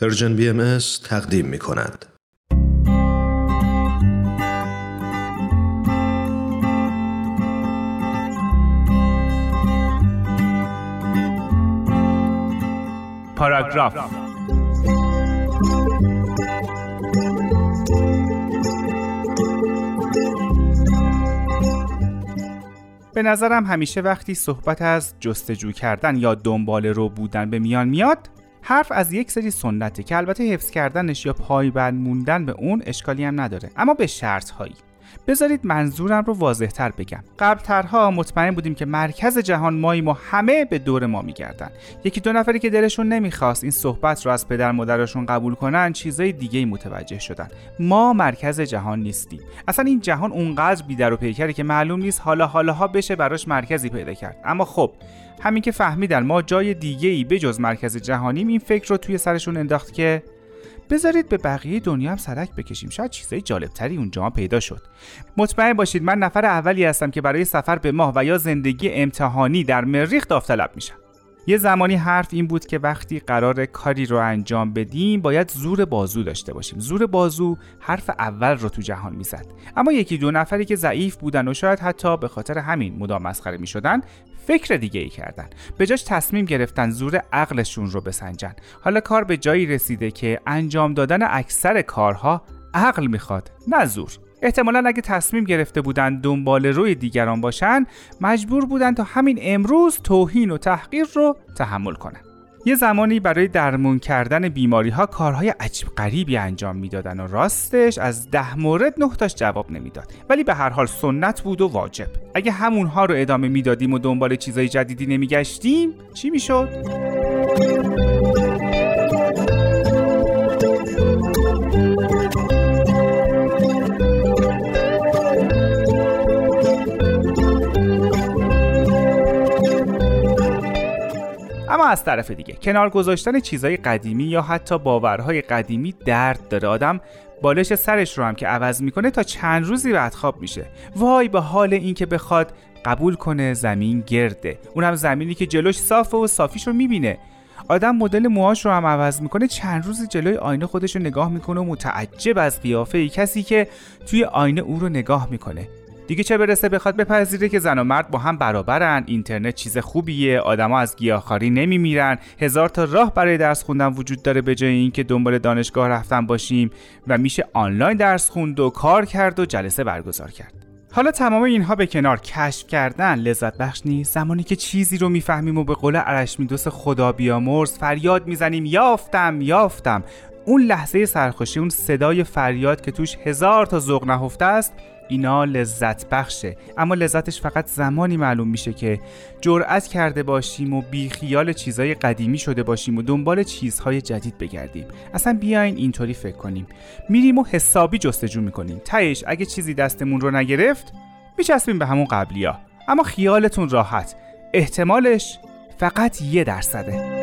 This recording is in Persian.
پرژن بی ام تقدیم می کند. پاراگراف به نظرم همیشه وقتی صحبت از جستجو کردن یا دنبال رو بودن به میان میاد حرف از یک سری سنته که البته حفظ کردنش یا پایبند موندن به اون اشکالی هم نداره. اما به شرط هایی بذارید منظورم رو واضح تر بگم. قبلترها مطمئن بودیم که مرکز جهان ماییم و همه به دور ما میگردن. یکی دو نفری که دلشون نمی‌خواست این صحبت رو از پدر مادرشون قبول کنن چیزای دیگه متوجه شدن. ما مرکز جهان نیستیم. اصلا این جهان اونقدر بیدر و پیکره که معلوم نیست حالا حالاها بشه براش مرکزی پیدا کرد. اما خب همین که فهمیدن ما جای دیگه ای به جز مرکز جهانیم این فکر رو توی سرشون انداخت که بذارید به بقیه دنیا هم سرک بکشیم. شاید چیزای جالبتری اونجا پیدا شد. مطمئن باشید من نفر اولی هستم که برای سفر به ماه و یا زندگی امتحانی در مریخ داوطلب میشم. یه زمانی حرف این بود که وقتی قرار کاری رو انجام بدیم باید زور بازو داشته باشیم. زور بازو حرف اول رو تو جهان می‌زد. اما یکی دو نفری که ضعیف بودن و شاید حتی به خاطر همین مدام مسخره می‌شدن فکر دیگه ای کردن. به جاش تصمیم گرفتن زور عقلشون رو بسنجن. حالا کار به جایی رسیده که انجام دادن اکثر کارها عقل می‌خواد نه زور. احتمالا اگه تصمیم گرفته بودن دنبال روی دیگران باشن مجبور بودن تا همین امروز توهین و تحقیر رو تحمل کنن. یه زمانی برای درمون کردن بیماری ها کارهای عجیب غریبی انجام می‌دادن و راستش از ده مورد نه تاش جواب نمی‌داد. ولی به هر حال سنت بود و واجب. اگه همونها رو ادامه می‌دادیم و دنبال چیزای جدیدی نمیگشتیم چی می‌شد؟ از طرف دیگه کنار گذاشتن چیزهای قدیمی یا حتی باورهای قدیمی درد داره. آدم بالش سرش رو هم که عوض می‌کنه تا چند روزی بعد خواب میشه. وای به حال این که بخواد قبول کنه زمین گرده. اونم زمینی که جلوش صافه و صافیش رو می‌بینه. آدم مدل موهاش رو هم عوض می‌کنه چند روز جلوی آینه خودش رو نگاه می‌کنه و متعجب از قیافه ای کسی که توی آینه او رو نگاه می‌کنه. دیگه چه برسه بخواد بپذیره که زن و مرد با هم برابرن. اینترنت چیز خوبیه. آدما از گیاهخواری نمیمیرن. هزار تا راه برای درس خوندن وجود داره به جای اینکه دنبال دانشگاه رفتن باشیم و میشه آنلاین درس خوند و کار کرد و جلسه برگزار کرد. حالا تمام اینها به کنار کشف کردن لذت بخش نیست. زمانی که چیزی رو می‌فهمیم و به قول ارشمیدس خدا بیامرز فریاد می‌زنیم یافتم یافتم. اون لحظه سرخوشی اون صدای فریاد که توش هزار تا ذوق نهفته است اینا لذت بخشه. اما لذتش فقط زمانی معلوم میشه که جرأت کرده باشیم و بیخیال چیزهای قدیمی شده باشیم و دنبال چیزهای جدید بگردیم. اصلا بیاین اینطوری فکر کنیم. میریم و حسابی جستجو می‌کنیم. تهش اگه چیزی دستمون رو نگرفت میچسبیم به همون قبلیا. اما خیالتون راحت. احتمالش فقط یه درصده.